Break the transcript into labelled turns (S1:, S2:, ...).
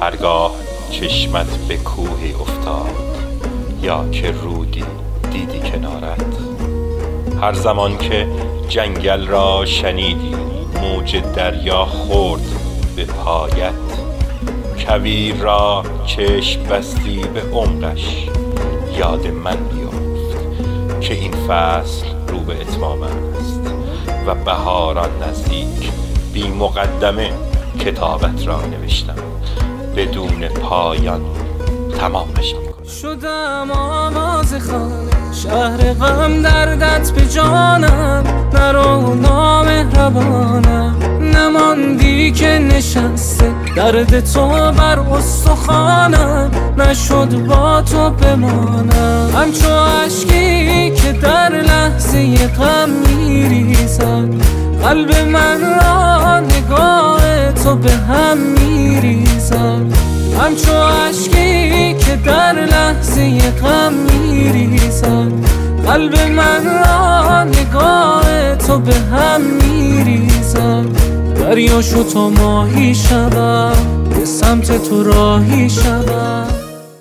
S1: هرگاه چشمت به کوهی افتاد یا که رودی دیدی کنارت. هر زمان که جنگل را شنیدی موج دریا خورد به پایت. کویر را چشم بستی به عمقش یاد من بیافت که این فصل رو به اتمام است و بهاران نزدیک بی مقدمه کتابت را نوشتم. بدون پایان تمامش
S2: شدم آواز خانه شهر غم دردت به جانم نرو نامهربانم. نماندی که نشسته درد تو بر استخانم نشد با تو بمانم. همچو عشقی که در لحظه غم میریزد قلب من را نگاه تو به همچو عشقی که در لحظه غم میریزد. قلب من را نگاه تو به هم میریزد. دریا شو تو ماهی شود به سمت تو راهی شود.